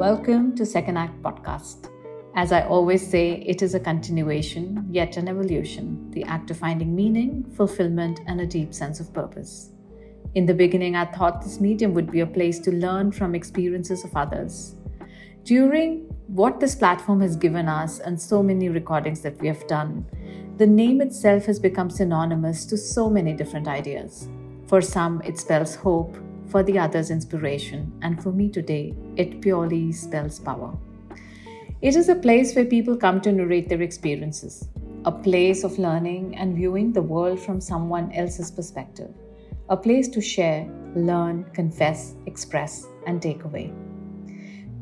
Welcome to Second Act Podcast. As I always say, it is a continuation, yet an evolution, the act of finding meaning, fulfillment, and a deep sense of purpose. In the beginning, I thought this medium would be a place to learn from experiences of others. During what this platform has given us and so many recordings that we have done, the name itself has become synonymous to so many different ideas. For some, it spells hope, for the others, inspiration, and for me today, it purely spells power. It is a place where people come to narrate their experiences, a place of learning and viewing the world from someone else's perspective, a place to share, learn, confess, express, and take away.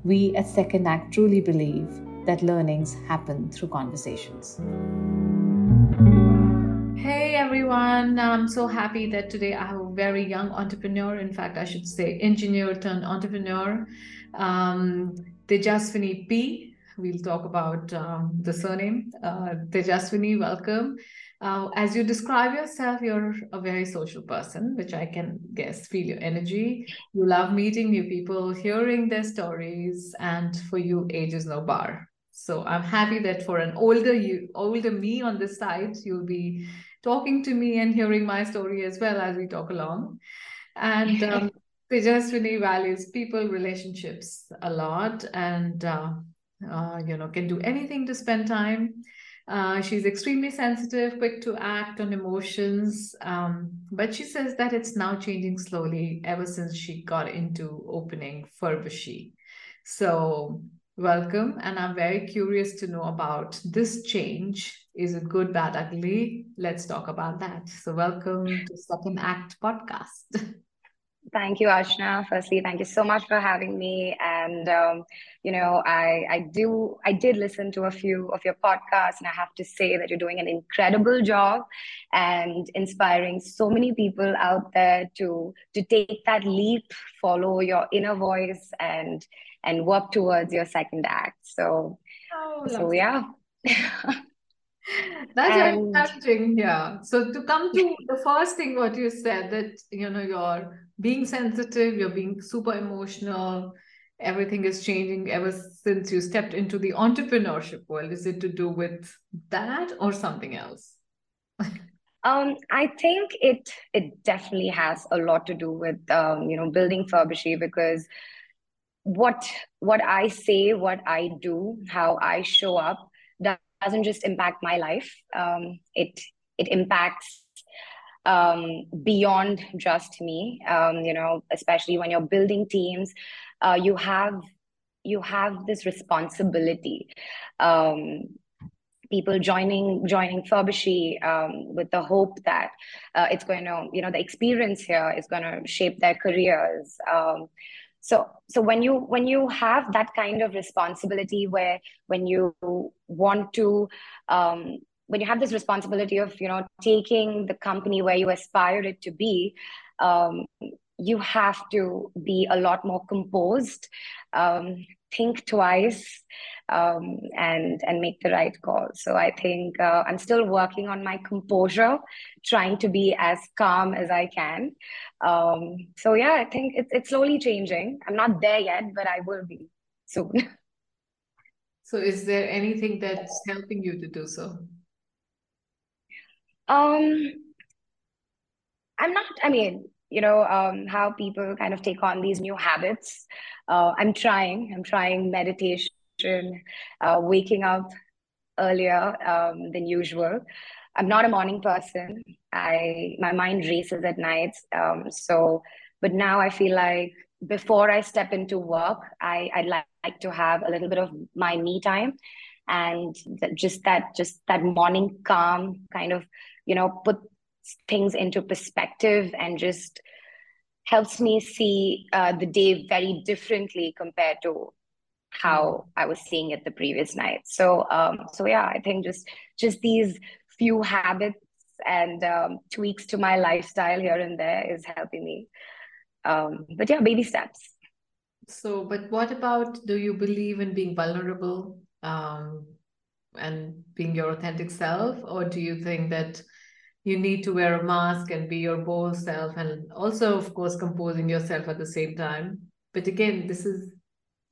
We at Second Act truly believe that learnings happen through conversations. Everyone, I'm so happy that today I have a very young entrepreneur. In fact, I should say engineer turned entrepreneur, um, Tejaswini P. We'll talk about um, the surname. Uh, Tejaswini, welcome. Uh, as you describe yourself, you're a very social person, which I can guess, feel your energy. You love meeting new people, hearing their stories, and for you, age is no bar. So I'm happy that for an older you, older me on this side, you'll be talking to me and hearing my story as well as we talk along. And um, Tejaswini values people, relationships a lot, and uh, uh, you know can do anything to spend time. Uh, she's extremely sensitive, quick to act on emotions, um, but she says that it's now changing slowly ever since she got into opening Furbishy. So welcome, and I'm very curious to know about this change is it good, bad, ugly? Let's talk about that. So, welcome to Second Act Podcast. Thank you, Ashna. Firstly, thank you so much for having me. And um, you know, I I do I did listen to a few of your podcasts, and I have to say that you're doing an incredible job and inspiring so many people out there to to take that leap, follow your inner voice, and and work towards your second act. So, oh, so yeah. That's very Yeah. So to come to the first thing what you said that you know you're being sensitive, you're being super emotional, everything is changing ever since you stepped into the entrepreneurship world. Is it to do with that or something else? um, I think it it definitely has a lot to do with um, you know building Furbishy because what what I say, what I do, how I show up doesn't just impact my life. Um, it it impacts um, beyond just me. Um, you know, especially when you're building teams, uh, you have you have this responsibility. Um, people joining joining Furbishy um, with the hope that uh, it's going to, you know, the experience here is going to shape their careers. So so when you when you have that kind of responsibility where when you want to um, when you have this responsibility of you know taking the company where you aspire it to be um, you have to be a lot more composed um, think twice um, and and make the right call. So I think uh, I'm still working on my composure, trying to be as calm as I can. Um, so yeah, I think it's it's slowly changing. I'm not there yet, but I will be soon. So is there anything that's helping you to do so? Um, I'm not. I mean, you know um, how people kind of take on these new habits uh, i'm trying. I'm trying meditation uh, waking up earlier um, than usual. I'm not a morning person. I my mind races at night um, so but now i feel like before i step into work i i'd like, like to have a little bit of my me time and just that just that morning calm kind of you know put things into perspective and just helps me see uh, the day very differently compared to how I was seeing it the previous night. So, um, so yeah, I think just just these few habits and um, tweaks to my lifestyle here and there is helping me. Um, but yeah, baby steps. So, but what about do you believe in being vulnerable um, and being your authentic self, or do you think that you need to wear a mask and be your bold self and also of course composing yourself at the same time. But again this is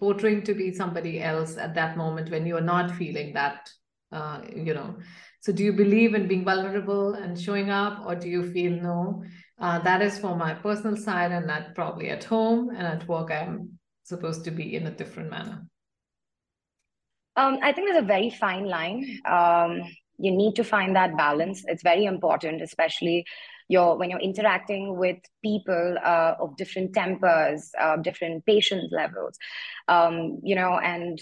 portraying to be somebody else at that moment when you're not feeling that uh, you know. So do you believe in being vulnerable and showing up or do you feel no? Uh, that is for my personal side and that probably at home and at work i'm supposed to be in a different manner. Um, i think there's a very fine line. Um, you need to find that balance it's very important especially you're when you're interacting with people uh, of different tempers, uh, different patience levels, um, you know, and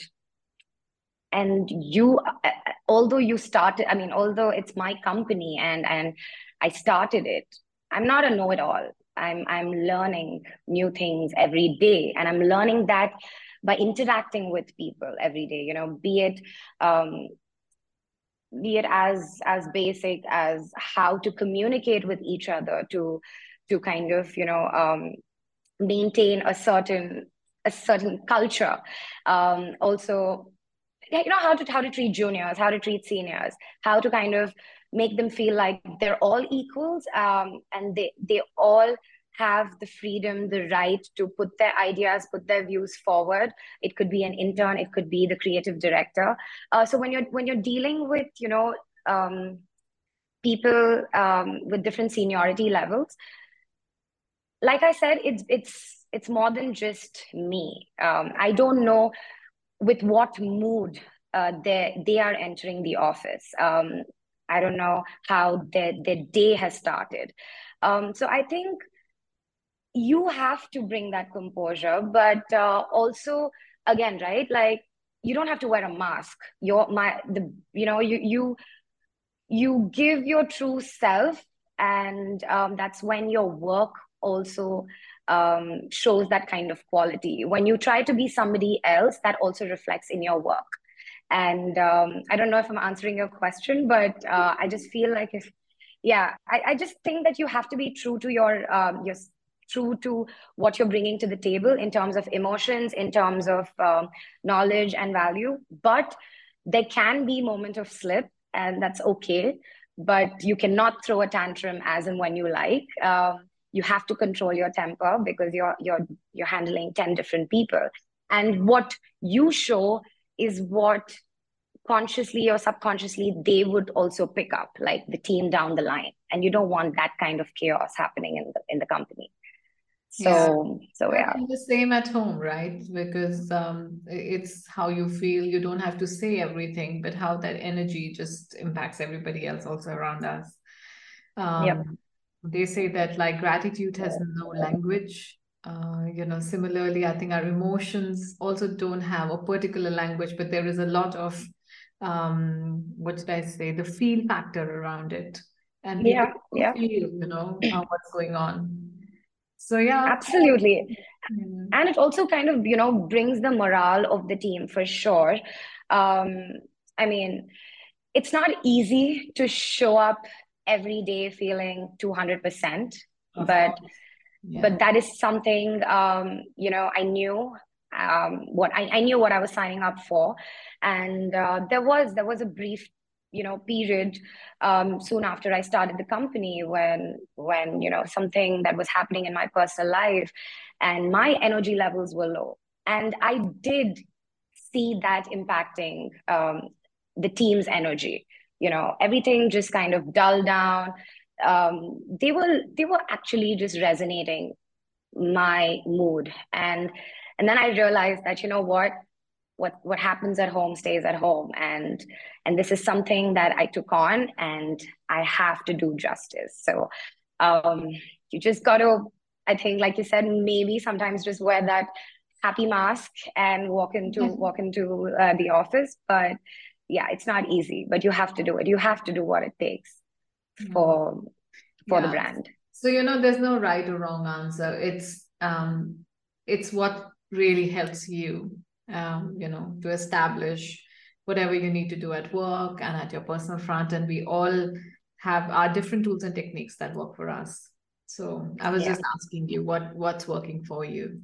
and you, uh, although you started, I mean, although it's my company and and I started it, I'm not a know-it-all. I'm I'm learning new things every day, and I'm learning that by interacting with people every day. You know, be it um, be it as as basic as how to communicate with each other to to kind of you know um, maintain a certain a certain culture. Um, also you know how to how to treat juniors how to treat seniors how to kind of make them feel like they're all equals um, and they they all have the freedom, the right to put their ideas, put their views forward. It could be an intern, it could be the creative director. Uh, so when you're when you're dealing with you know um, people um, with different seniority levels, like I said, it's it's it's more than just me. Um, I don't know with what mood uh, they they are entering the office. Um, I don't know how their their day has started. Um, so I think you have to bring that composure but uh, also again right like you don't have to wear a mask. Your my the you know you you you give your true self and um, that's when your work also um, shows that kind of quality. When you try to be somebody else that also reflects in your work. And um, i don't know if i'm answering your question but uh, i just feel like if yeah I, I just think that you have to be true to your um, your true to what you're bringing to the table in terms of emotions, in terms of um, knowledge and value. But there can be moment of slip, and that's okay. But you cannot throw a tantrum as and when you like. Um, you have to control your temper because you're you're you're handling 10 different people and what you show is what consciously or subconsciously they would also pick up like the team down the line and you don't want that kind of chaos happening in the in the company so yeah. so yeah. the same at home right? Because um it's how you feel. You don't have to say everything but how that energy just impacts everybody else also around us. Um yep. they say that like gratitude has no language. Uh, you know similarly i think our emotions also don't have a particular language but there is a lot of um what did i say? The feel factor around it. And yeah yeah. feel you know uh, what's going on so yeah. Absolutely. Mm. and it also kind of you know brings the morale of the team for sure. Um i mean it's not easy to show up every day feeling 200% but yeah. but that is something um you know i knew um what I, I knew what i was signing up for. And uh, there was there was a brief you know period um, soon after I started the company when when you know something that was happening in my personal life and my energy levels were low. And I did see that impacting um, the team's energy you know everything just kind of dulled down. Um, they were they were actually just resonating my mood. And and then I realized that you know what what what happens at home stays at home. And and this is something that i took on and i have to do justice. So um you just got to i think like you said maybe sometimes just wear that happy mask and walk into mm-hmm. walk into uh, the office. But yeah it's not easy but you have to do it. You have to do what it takes for for yeah. the brand. So you know there's no right or wrong answer. It's um it's what really helps you um, you know, to establish whatever you need to do at work and at your personal front. And we all have our different tools and techniques that work for us. So I was yeah. just asking you what what's working for you.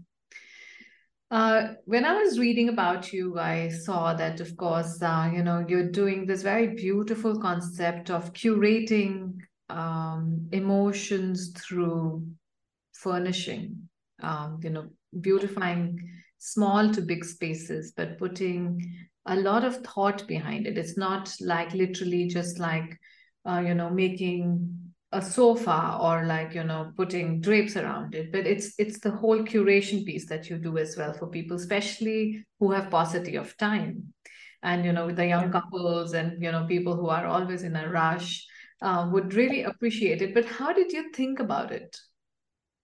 Uh, when I was reading about you, I saw that, of course, uh, you know, you're doing this very beautiful concept of curating um, emotions through furnishing, um, you know, beautifying small to big spaces, but putting a lot of thought behind it. It's not like literally just like, uh, you know, making a sofa or like you know putting drapes around it but it's it's the whole curation piece that you do as well for people especially who have paucity of time. And you know with the young couples and you know people who are always in a rush uh, would really appreciate it. But how did you think about it?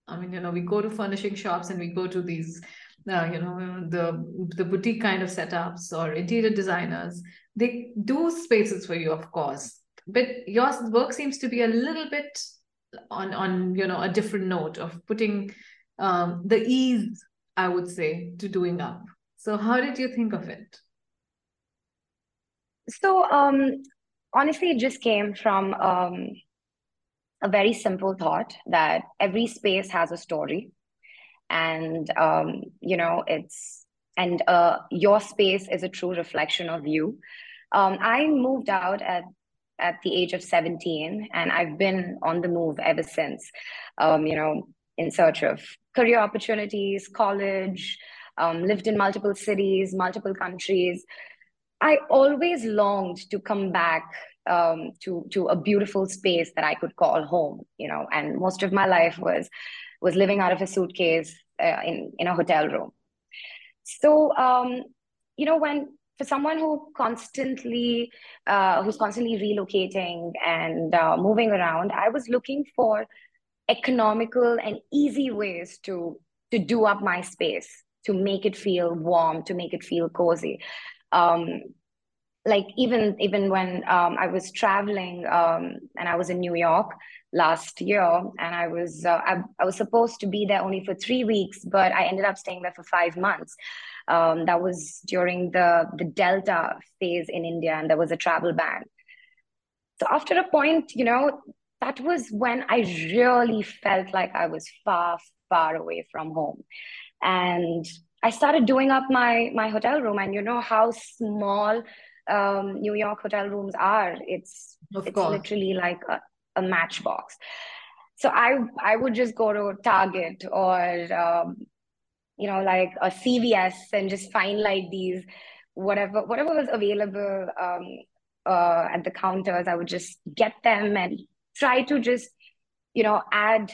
I mean you know we go to furnishing shops and we go to these uh, you know the the boutique kind of setups or interior designers they do spaces for you of course. But your work seems to be a little bit on on you know a different note of putting um, the ease i would say to doing up. So how did you think of it? So um honestly it just came from um a very simple thought that every space has a story and um you know it's and uh your space is a true reflection of you. Um i moved out at at the age of 17 and i've been on the move ever since. Um, you know in search of career opportunities college um, lived in multiple cities multiple countries. I always longed to come back um, to to a beautiful space that i could call home you know and most of my life was was living out of a suitcase uh, in in a hotel room. So um, you know when for someone who constantly uh, who's constantly relocating and uh, moving around i was looking for economical and easy ways to to do up my space to make it feel warm to make it feel cozy. Um, like even even when um, i was traveling um, and i was in new york last year and i was uh, I, I was supposed to be there only for three weeks but i ended up staying there for five months um, that was during the, the Delta phase in India, and there was a travel ban. So after a point, you know, that was when I really felt like I was far, far away from home. And I started doing up my my hotel room, and you know how small um, New York hotel rooms are. It's of it's course. literally like a, a matchbox. So I I would just go to Target or um, you know, like a CVS and just find like these whatever whatever was available um, uh, at the counters. I would just get them and try to just you know add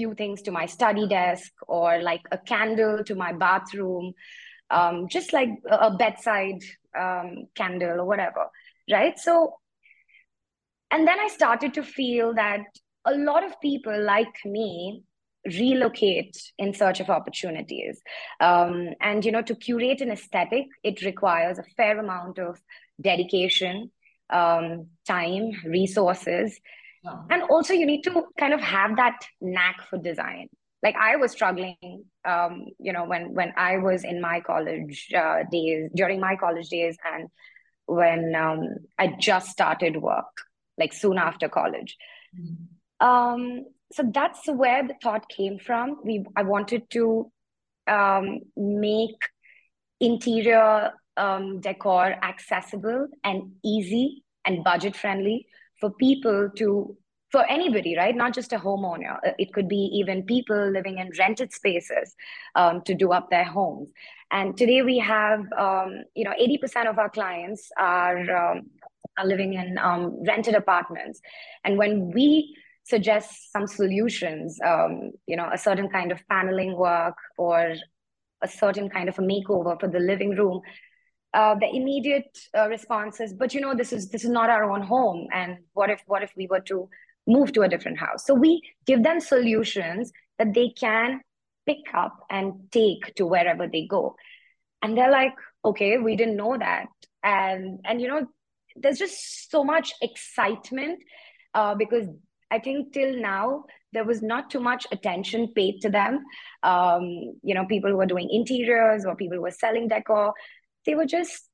few things to my study desk or like a candle to my bathroom, um, just like a bedside um, candle or whatever, right? So, and then I started to feel that a lot of people like me relocate in search of opportunities. Um, and you know to curate an aesthetic it requires a fair amount of dedication um, time resources. And also you need to kind of have that knack for design. Like i was struggling um, you know when when i was in my college uh, days during my college days and when um, i just started work like soon after college. Mm-hmm. um, so that's where the thought came from. We i wanted to um, make interior um, decor accessible and easy and budget friendly for people to for anybody right? Not just a homeowner. Uh, it could be even people living in rented spaces um, to do up their homes. And today we have um, you know 80% of our clients are um, are living in um, rented apartments and when we suggest some solutions, um, you know, a certain kind of paneling work or a certain kind of a makeover for the living room. Uh, the immediate uh, response is, but you know, this is this is not our own home, and what if what if we were to move to a different house? So we give them solutions that they can pick up and take to wherever they go, and they're like, okay, we didn't know that, and and you know, there's just so much excitement uh, because I think till now there was not too much attention paid to them. Um, you know, people who were doing interiors or people who were selling decor, they were just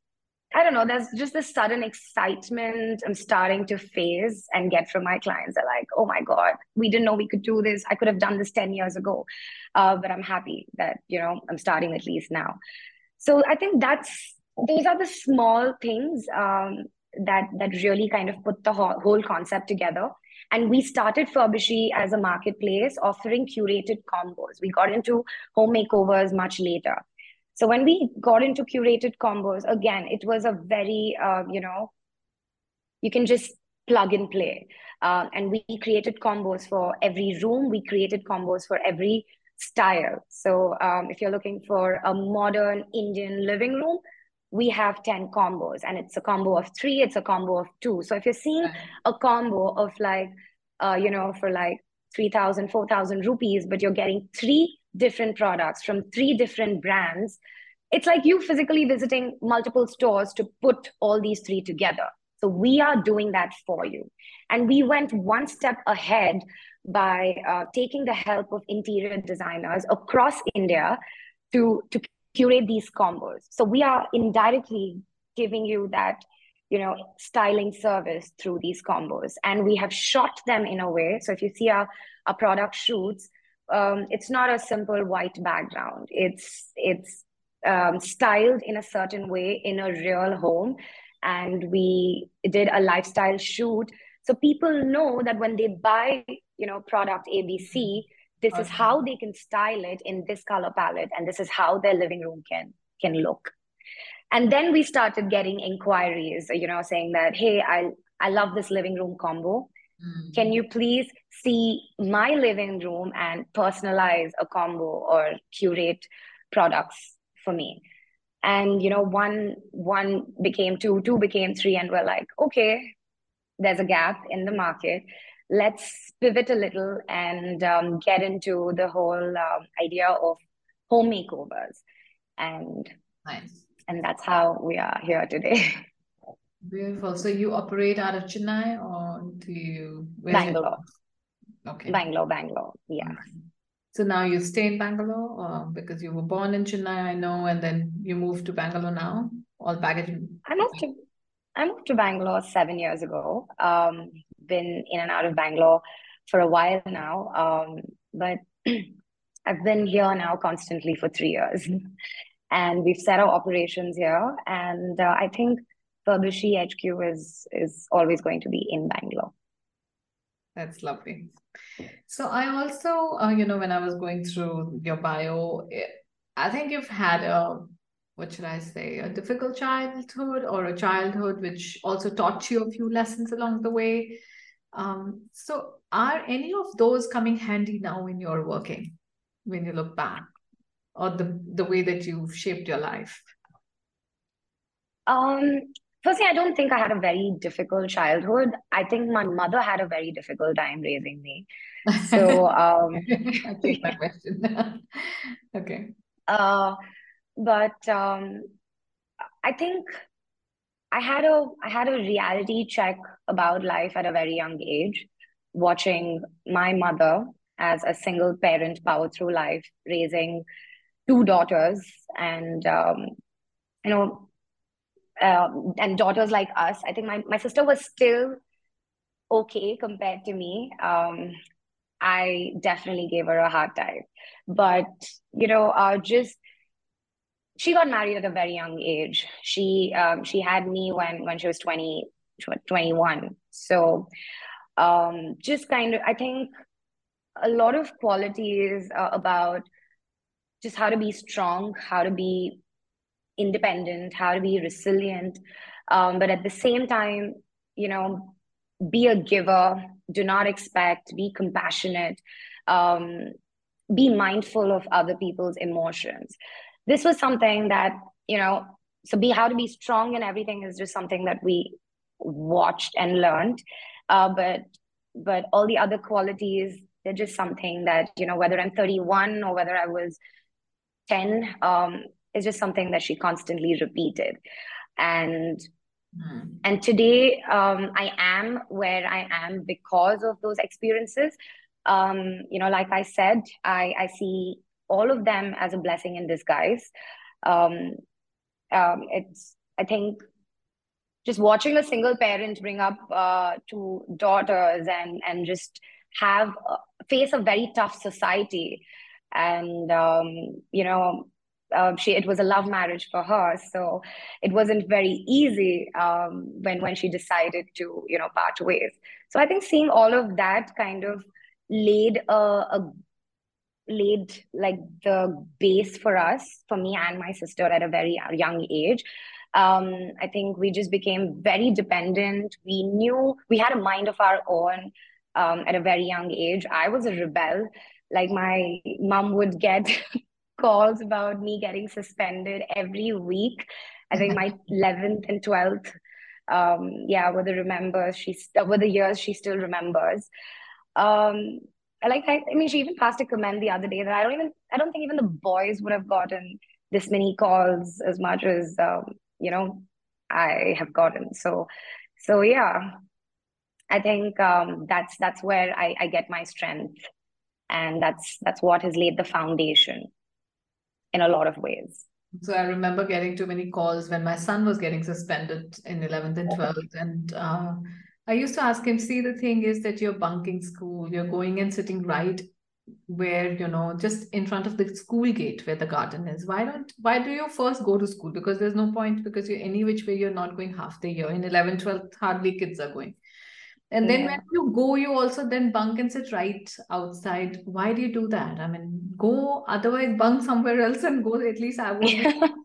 I don't know, there's just this sudden excitement I'm starting to phase and get from my clients. They're like, oh my God, we didn't know we could do this. I could have done this 10 years ago. Uh, but I'm happy that, you know, I'm starting at least now. So I think that's, those are the small things um, that, that really kind of put the whole, whole concept together. And we started Furbishy as a marketplace offering curated combos. We got into home makeovers much later. So when we got into curated combos, again, it was a very, uh, you know, you can just plug and play. Uh, and we created combos for every room. We created combos for every style. So um, if you're looking for a modern Indian living room, we have 10 combos and it's a combo of three, it's a combo of two. So if you're seeing a combo of like, uh, you know, for like 3,000, 4,000 rupees, but you're getting three different products from three different brands, it's like you physically visiting multiple stores to put all these three together. So we are doing that for you. And we went one step ahead by uh, taking the help of interior designers across India to, to curate these combos. So we are indirectly giving you that, you know, styling service through these combos. And we have shot them in a way. So if you see our, our product shoots, um, it's not a simple white background. It's it's um, styled in a certain way in a real home, and we did a lifestyle shoot so people know that when they buy you know product abc this okay. is how they can style it in this color palette and this is how their living room can can look and then we started getting inquiries you know saying that hey i i love this living room combo mm-hmm. can you please see my living room and personalize a combo or curate products for me and you know one one became two two became three and we're like okay there's a gap in the market let's pivot a little and um, get into the whole um, idea of home makeovers and nice. and that's how we are here today. Beautiful. So you operate out of chennai or do you bangalore. Okay. Bangalore bangalore. Yeah. So now you stay in bangalore or because you were born in chennai i know and then you moved to bangalore now? All packaged i moved to I moved to Bangalore seven years ago. Um, been in and out of Bangalore for a while now, um, but I've been here now constantly for three years, and we've set our operations here. And uh, I think Furbishy HQ is is always going to be in Bangalore. That's lovely. So I also, uh, you know, when I was going through your bio, eh, I think you've had a what should I say, a difficult childhood or a childhood which also taught you a few lessons along the way. Um, so, are any of those coming handy now in your working when you look back, or the the way that you've shaped your life? Um, firstly, I don't think I had a very difficult childhood. I think my mother had a very difficult time raising me. So, um, I take my question. okay. Uh, but um, I think I had a I had a reality check about life at a very young age, watching my mother as a single parent power through life, raising two daughters, and um, you know, uh, and daughters like us. I think my my sister was still okay compared to me. Um, I definitely gave her a hard time, but you know, uh, just she got married at a very young age. She um, she had me when when she was 20, 21. So um, just kind of, I think a lot of qualities uh, about just how to be strong, how to be independent, how to be resilient, um, but at the same time, you know, be a giver. Do not expect. Be compassionate. Um, be mindful of other people's emotions this was something that you know so be how to be strong and everything is just something that we watched and learned. Uh, but but all the other qualities they're just something that you know whether i'm 31 or whether i was 10 um is just something that she constantly repeated. And mm. and today um i am where i am because of those experiences. Um you know like i said i i see all of them as a blessing in disguise. Um, um, it's, I think, just watching a single parent bring up uh, two daughters and and just have uh, face a very tough society, and um, you know, uh, she it was a love marriage for her, so it wasn't very easy um, when when she decided to you know part ways. So I think seeing all of that kind of laid a, a laid like the base for us, for me and my sister at a very young age. Um, I think we just became very dependent. We knew we had a mind of our own um, at a very young age. I was a rebel. Like my mom would get calls about me getting suspended every week. I think my 11th and 12th, um, yeah, were the remembers. She were the years she still remembers. Um, like I, I mean, she even passed a comment the other day that I don't even, I don't think even the boys would have gotten this many calls as much as um, you know I have gotten. So, so yeah, I think um, that's that's where I, I get my strength, and that's that's what has laid the foundation in a lot of ways. So I remember getting too many calls when my son was getting suspended in 11th and 12th, and uh, I used to ask him, see, the thing is that you're bunking school, you're going and sitting right where, you know, just in front of the school gate where the garden is. Why don't, why do you first go to school? Because there's no point because you're any which way you're not going half the year. In 11, 12, hardly kids are going. And then yeah. when you go, you also then bunk and sit right outside. Why do you do that? I mean, go otherwise bunk somewhere else and go at least I will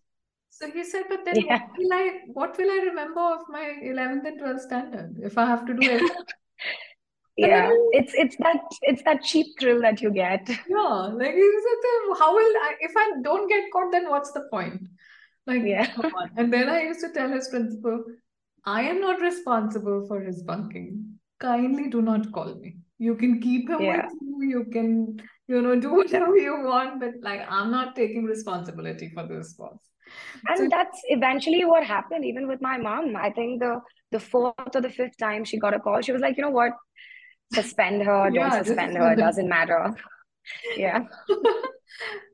So he said, but then yeah. what will I what will I remember of my 11th and 12th standard if I have to do it? yeah, it's it's that it's that cheap thrill that you get. Yeah, like he said, how will I if I don't get caught, then what's the point? Like, yeah. And then I used to tell his principal, I am not responsible for his bunking. Kindly do not call me. You can keep him yeah. with you. You can, you know, do whatever you want, but like I'm not taking responsibility for this boss and so, that's eventually what happened even with my mom. I think the the fourth or the fifth time she got a call she was like you know what? Suspend her don't suspend her it doesn't matter. Yeah.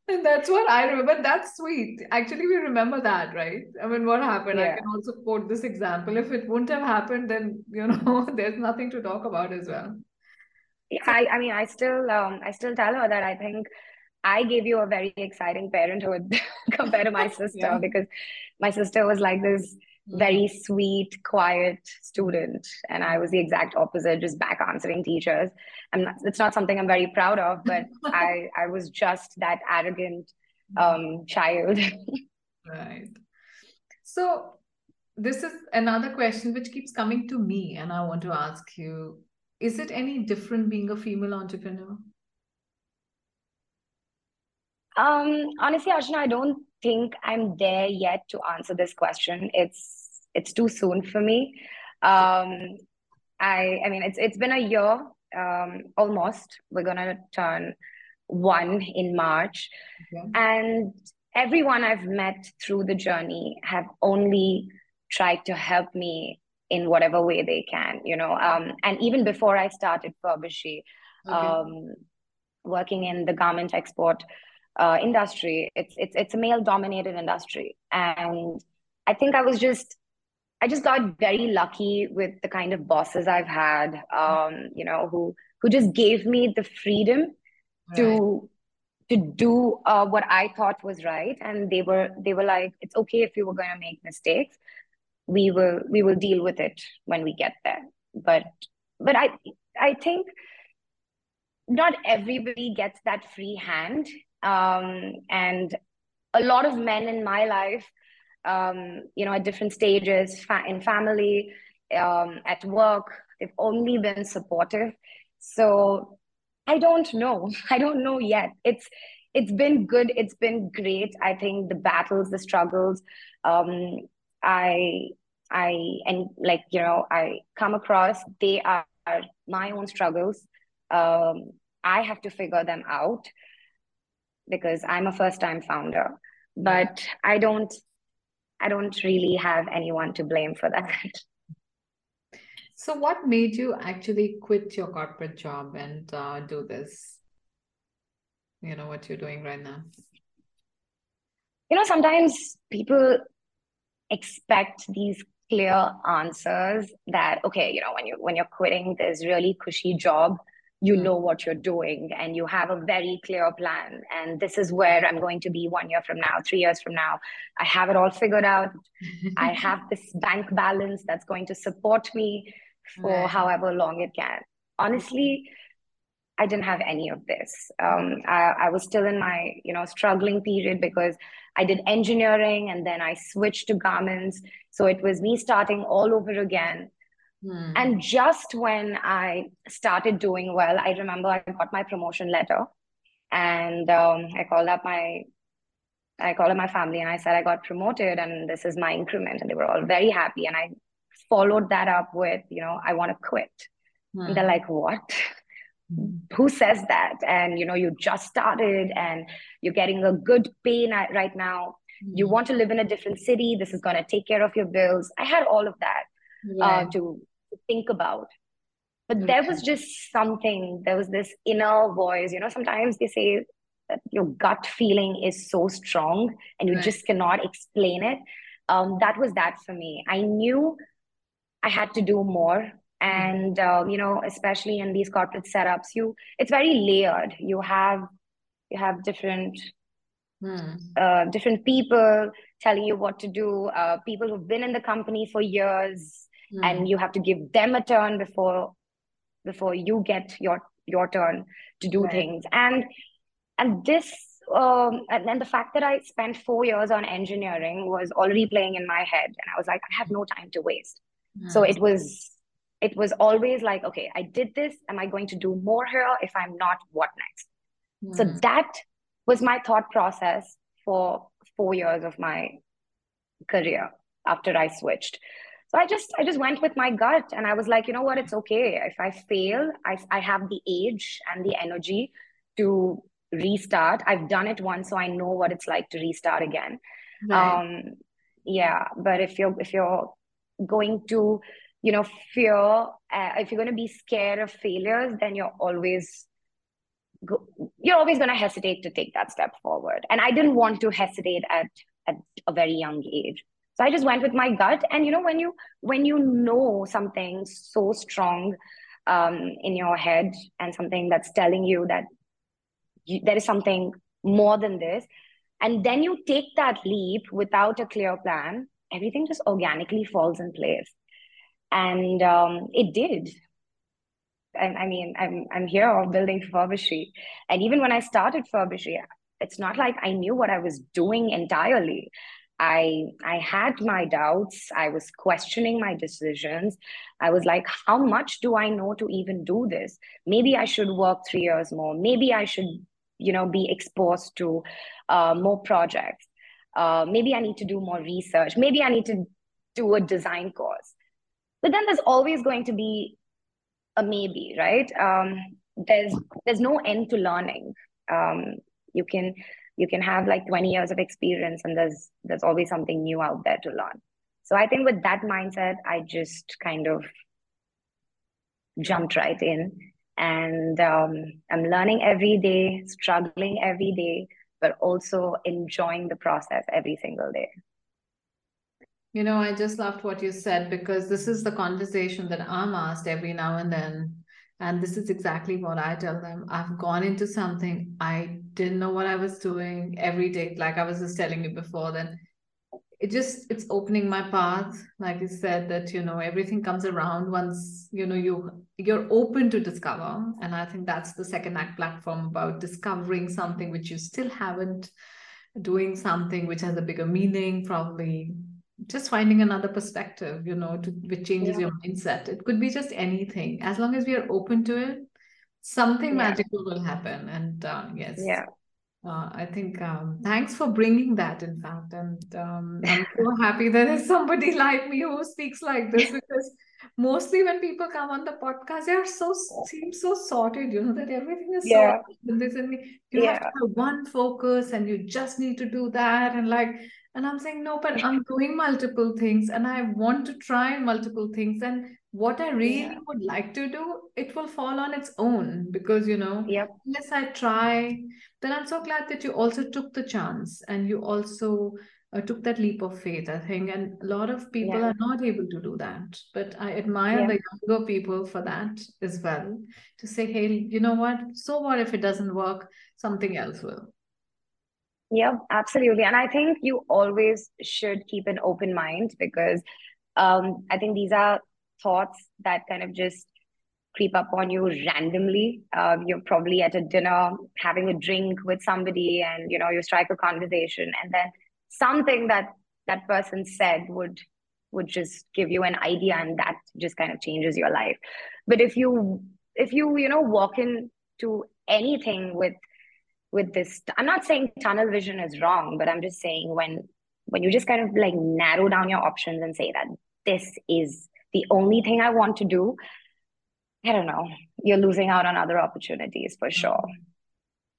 And that's what i remember that's sweet. Actually we remember that right? I mean what happened? Yeah. i can also quote this example. If it wouldn't have happened then you know there's nothing to talk about as well. Yeah, I, I mean i still um i still tell her that i think I gave you a very exciting parenthood compared to my sister yeah. because my sister was like this mm-hmm. very sweet, quiet student, and I was the exact opposite, just back answering teachers. And it's not something I'm very proud of, but I I was just that arrogant um, child. right. So this is another question which keeps coming to me, and I want to ask you: Is it any different being a female entrepreneur? Um, honestly, Archana, I don't think I'm there yet to answer this question. It's it's too soon for me. Um, I I mean, it's it's been a year, um, almost. We're gonna turn one in March, okay. and everyone I've met through the journey have only tried to help me in whatever way they can. You know, um, and even before I started Furbishy, okay. um, working in the garment export uh, industry. It's it's it's a male dominated industry, and I think I was just I just got very lucky with the kind of bosses I've had. Um, you know, who who just gave me the freedom right. to to do uh, what I thought was right, and they were they were like, it's okay if you were going to make mistakes. We will we will deal with it when we get there. But but I I think not everybody gets that free hand um, and a lot of men in my life, um, you know, at different stages, fa- in family, um, at work, they've only been supportive. So I don't know. I don't know yet. It's it's been good. It's been great. I think the battles, the struggles, um, I I and like you know, I come across. They are my own struggles. Um, I have to figure them out because I'm a first time founder. But I don't I don't really have anyone to blame for that. So, what made you actually quit your corporate job and uh, do this? You know, what you're doing right now? You know, sometimes people expect these clear answers that, okay, you know, when you when you're quitting this really cushy job, you hmm. know what you're doing and you have a very clear plan and this is where i'm going to be one year from now three years from now i have it all figured out i have this bank balance that's going to support me for right. however long it can honestly I didn't have any of this. Um, I, I was still in my, you know, struggling period because I did engineering and then I switched to garments. So it was me starting all over again. Hmm. And just when I started doing well, I remember I got my promotion letter and um, I called up my I called up my family and I said I got promoted and this is my increment and they were all very happy and I followed that up with you know I want to quit and they're hmm. like what who says that and you know you just started and you're getting a good pay right now you hmm. want to live in a different city this is going to take care of your bills i had all of that yeah. uh, to think about. But there was just something there was this inner voice you know sometimes they say that your gut feeling is so strong and you right. just cannot explain it. Um, that was that for me. I knew i had to do more and uh, you know especially in these corporate setups you it's very layered. You have you have different hmm. uh, different people telling you what to do uh, people who've been in the company for years hmm. and you have to give them a turn before before you get your your turn to do right. things and and this um, and then the fact that I spent four years on engineering was already playing in my head, and I was like, I have no time to waste. So it was it was always like, okay, I did this. Am I going to do more here? If I'm not, what next? Mm. So hmm. that was my thought process for four years of my career after I switched. So I just I just went with my gut and I was like, you know what, it's okay. If I fail, I I have the age and the energy to restart. I've done it once, so I know what it's like to restart again. Right. Um yeah, but if you're if you're going to you know fear uh, if you're going to be scared of failures then you're always go, you're always going to hesitate to take that step forward and i didn't want to hesitate at at a very young age so i just went with my gut and you know when you when you know something so strong um, in your head and something that's telling you that you, there is something more than this and then you take that leap without a clear plan everything just organically falls in place and um, it did. And I mean, I'm I'm here building Furbishy, and even when I started Furbishy, it's not like I knew what I was doing entirely. I I had my doubts. I was questioning my decisions. I was like, how much do I know to even do this? Maybe I should work three years more. Maybe I should, you know, be exposed to uh, more projects. Uh, maybe I need to do more research. Maybe I need to do a design course but then there's always going to be a maybe right um, there's there's no end to learning um, you can you can have like 20 years of experience and there's there's always something new out there to learn so i think with that mindset i just kind of jumped right in and um, i'm learning every day struggling every day but also enjoying the process every single day you know, I just loved what you said because this is the conversation that I'm asked every now and then. And this is exactly what I tell them. I've gone into something I didn't know what I was doing every day. Like I was just telling you before, then it just it's opening my path. Like you said, that you know, everything comes around once you know you you're open to discover. And I think that's the second act platform about discovering something which you still haven't, doing something which has a bigger meaning, probably just finding another perspective you know to, which changes yeah. your mindset it could be just anything as long as we are open to it something yeah. magical will happen and uh, yes yeah uh, I think um, thanks for bringing that, in fact, and um, I'm so happy that there is somebody like me who speaks like this because mostly when people come on the podcast, they are so seem so sorted, you know, that everything is yeah. so this and you yeah. have to have one focus and you just need to do that and like and I'm saying, no, but I'm doing multiple things and I want to try multiple things. And what I really yeah. would like to do, it will fall on its own because, you know, yep. unless I try, then I'm so glad that you also took the chance and you also uh, took that leap of faith, I think. And a lot of people yeah. are not able to do that. But I admire yeah. the younger people for that as well to say, hey, you know what? So what if it doesn't work? Something else will. Yeah, absolutely. And I think you always should keep an open mind because um, I think these are thoughts that kind of just creep up on you randomly. Uh, you're probably at a dinner having a drink with somebody, and you know you strike a conversation, and then something that that person said would would just give you an idea, and that just kind of changes your life. But if you if you you know walk into anything with with this, I'm not saying tunnel vision is wrong, but I'm just saying when when you just kind of like narrow down your options and say that this is the only thing I want to do, I don't know, you're losing out on other opportunities for mm-hmm. sure.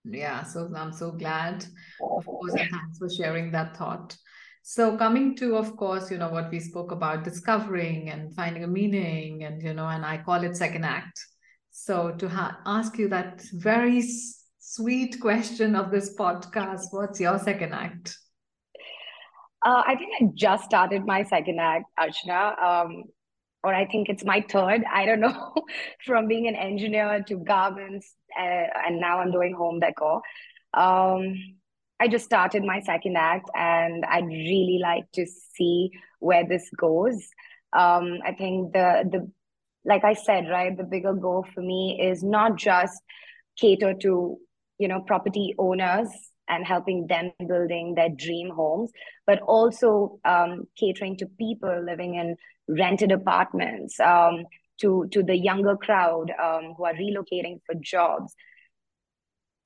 Yeah, so I'm so glad, of course, and thanks for sharing that thought. So coming to, of course, you know, what we spoke about discovering and finding a meaning, and you know, and I call it second act. So to ha- ask you that very sweet question of this podcast, what's your second act? Uh, I think I just started my second act, Archana. Um, or I think it's my third. I don't know. From being an engineer to garments, uh, and now I'm doing home decor. Um, I just started my second act, and I'd really like to see where this goes. Um, I think the the like I said, right, the bigger goal for me is not just cater to you know property owners and helping them building their dream homes, but also um, catering to people living in rented apartments, um, to, to the younger crowd um, who are relocating for jobs,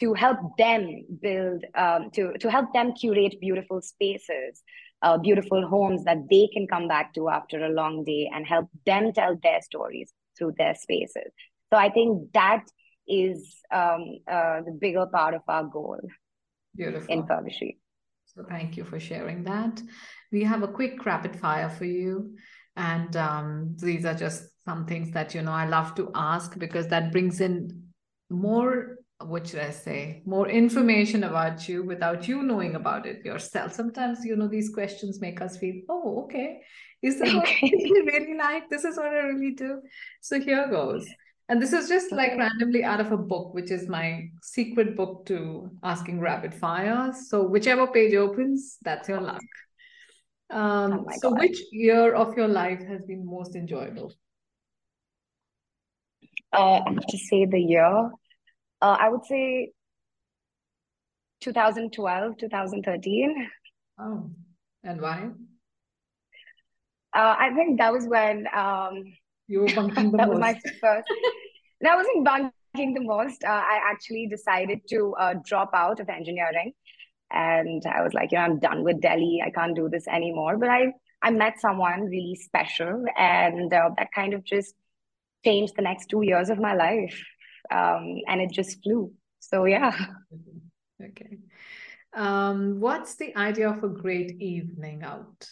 to help them build, um, to, to help them curate beautiful spaces. Uh, beautiful homes that they can come back to after a long day and help them tell their stories through their spaces. So I think that is um, uh, the bigger part of our goal. Beautiful. In Fabergé. So thank you for sharing that. We have a quick rapid fire for you. And um, these are just some things that, you know, I love to ask because that brings in more, what should I say, more information about you without you knowing about it yourself. Sometimes, you know, these questions make us feel, oh, okay, is this what I really like? This is what I really do. So here goes. And this is just like randomly out of a book, which is my secret book to asking rapid fire. So whichever page opens, that's your luck. Um, oh so God. which year of your life has been most enjoyable? Uh, I have to say the year. Uh, I would say 2012, 2013. Oh, and why? Uh, I think that was when um, you were bunking the that most. was my first. that wasn't bunking the most. Uh, I actually decided to uh, drop out of engineering, and I was like, you know, I'm done with Delhi. I can't do this anymore. But I I met someone really special, and uh, that kind of just changed the next two years of my life, um, and it just flew. So yeah. Okay. Um, what's the idea of a great evening out?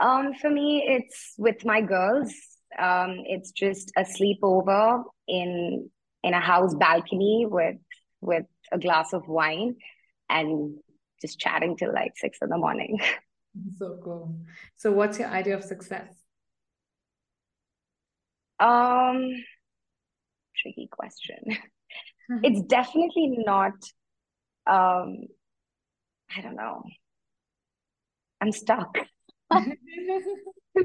Um, for me, it's with my girls. Um, it's just a sleepover in in a house balcony with with a glass of wine and just chatting till like six in the morning. So cool. So, what's your idea of success? Um, tricky question. it's definitely not. Um, I don't know. I'm stuck.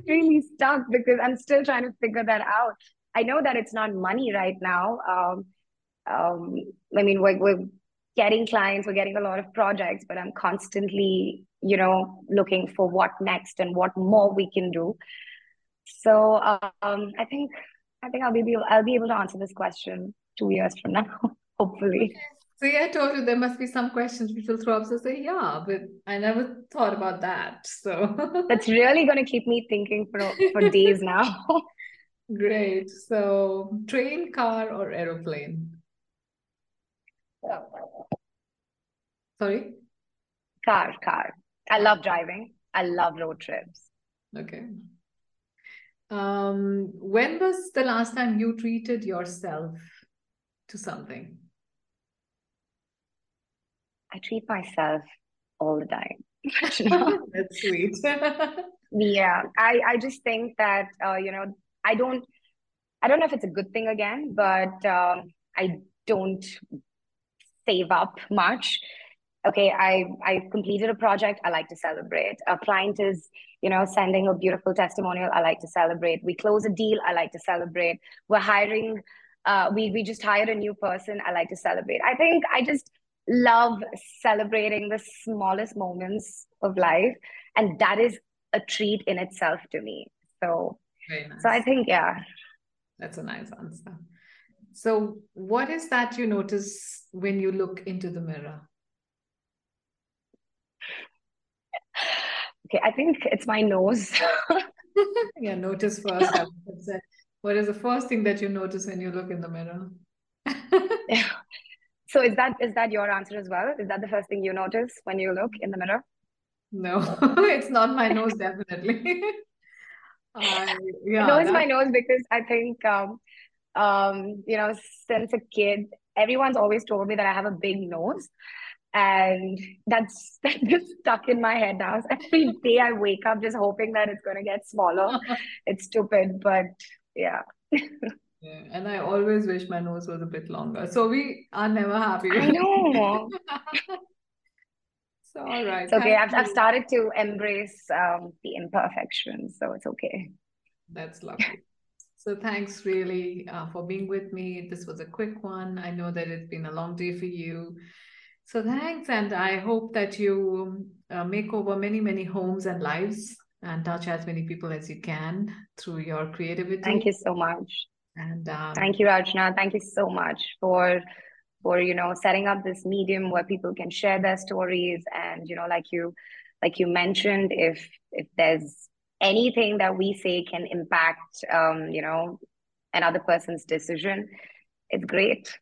Really stuck because I'm still trying to figure that out. I know that it's not money right now. Um, um, I mean, we're, we're getting clients, we're getting a lot of projects, but I'm constantly, you know, looking for what next and what more we can do. So um, I think I think I'll be able, I'll be able to answer this question two years from now, hopefully. So yeah, I told you there must be some questions which will throw up. So say, yeah, but I never thought about that. So that's really going to keep me thinking for for days now. Great. So train, car, or aeroplane? Sorry. Car, car. I love driving. I love road trips. Okay. Um, when was the last time you treated yourself to something? I treat myself all the time. That's sweet. yeah, I I just think that uh, you know I don't I don't know if it's a good thing again, but um, I don't save up much. okay, I I completed a project. I like to celebrate. A client is you know sending a beautiful testimonial. I like to celebrate. We close a deal. I like to celebrate. We're hiring. Uh, we we just hired a new person. I like to celebrate. I think I just love celebrating the smallest moments of life, and that is a treat in itself to me. So, nice. so I think yeah, that's a nice answer. So, what is that you notice when you look into the mirror? Okay, I think it's my nose. yeah, notice first. what is the first thing that you notice when you look in the mirror? yeah. So is that is that your answer as well? Is that the first thing you notice when you look in the mirror? No, it's not my nose, definitely. uh, yeah, no, it's my nose because I think um, um, you know, since a kid, everyone's always told me that I have a big nose. And that's that just stuck in my head now. Every day I wake up just hoping that it's gonna get smaller. it's stupid, but yeah. Yeah. And I always wish my nose was a bit longer. So we are never happy. I know. so all right. It's okay. I've, I've started to embrace um, the imperfections, so it's okay. That's lovely. So thanks really uh, for being with me. This was a quick one. I know that it's been a long day for you. So thanks, and I hope that you uh, make over many, many homes and lives and touch as many people as you can through your creativity. Thank you so much. And um, thank you, Rachna. Thank you so much for for you know setting up this medium where people can share their stories. And you know like you like you mentioned if if there's anything that we say can impact um, you know another person's decision it's great.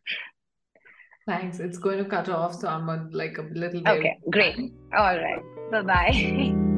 Thanks. It's going to cut off so i'm on like a little bit okay great. All right. Bye-bye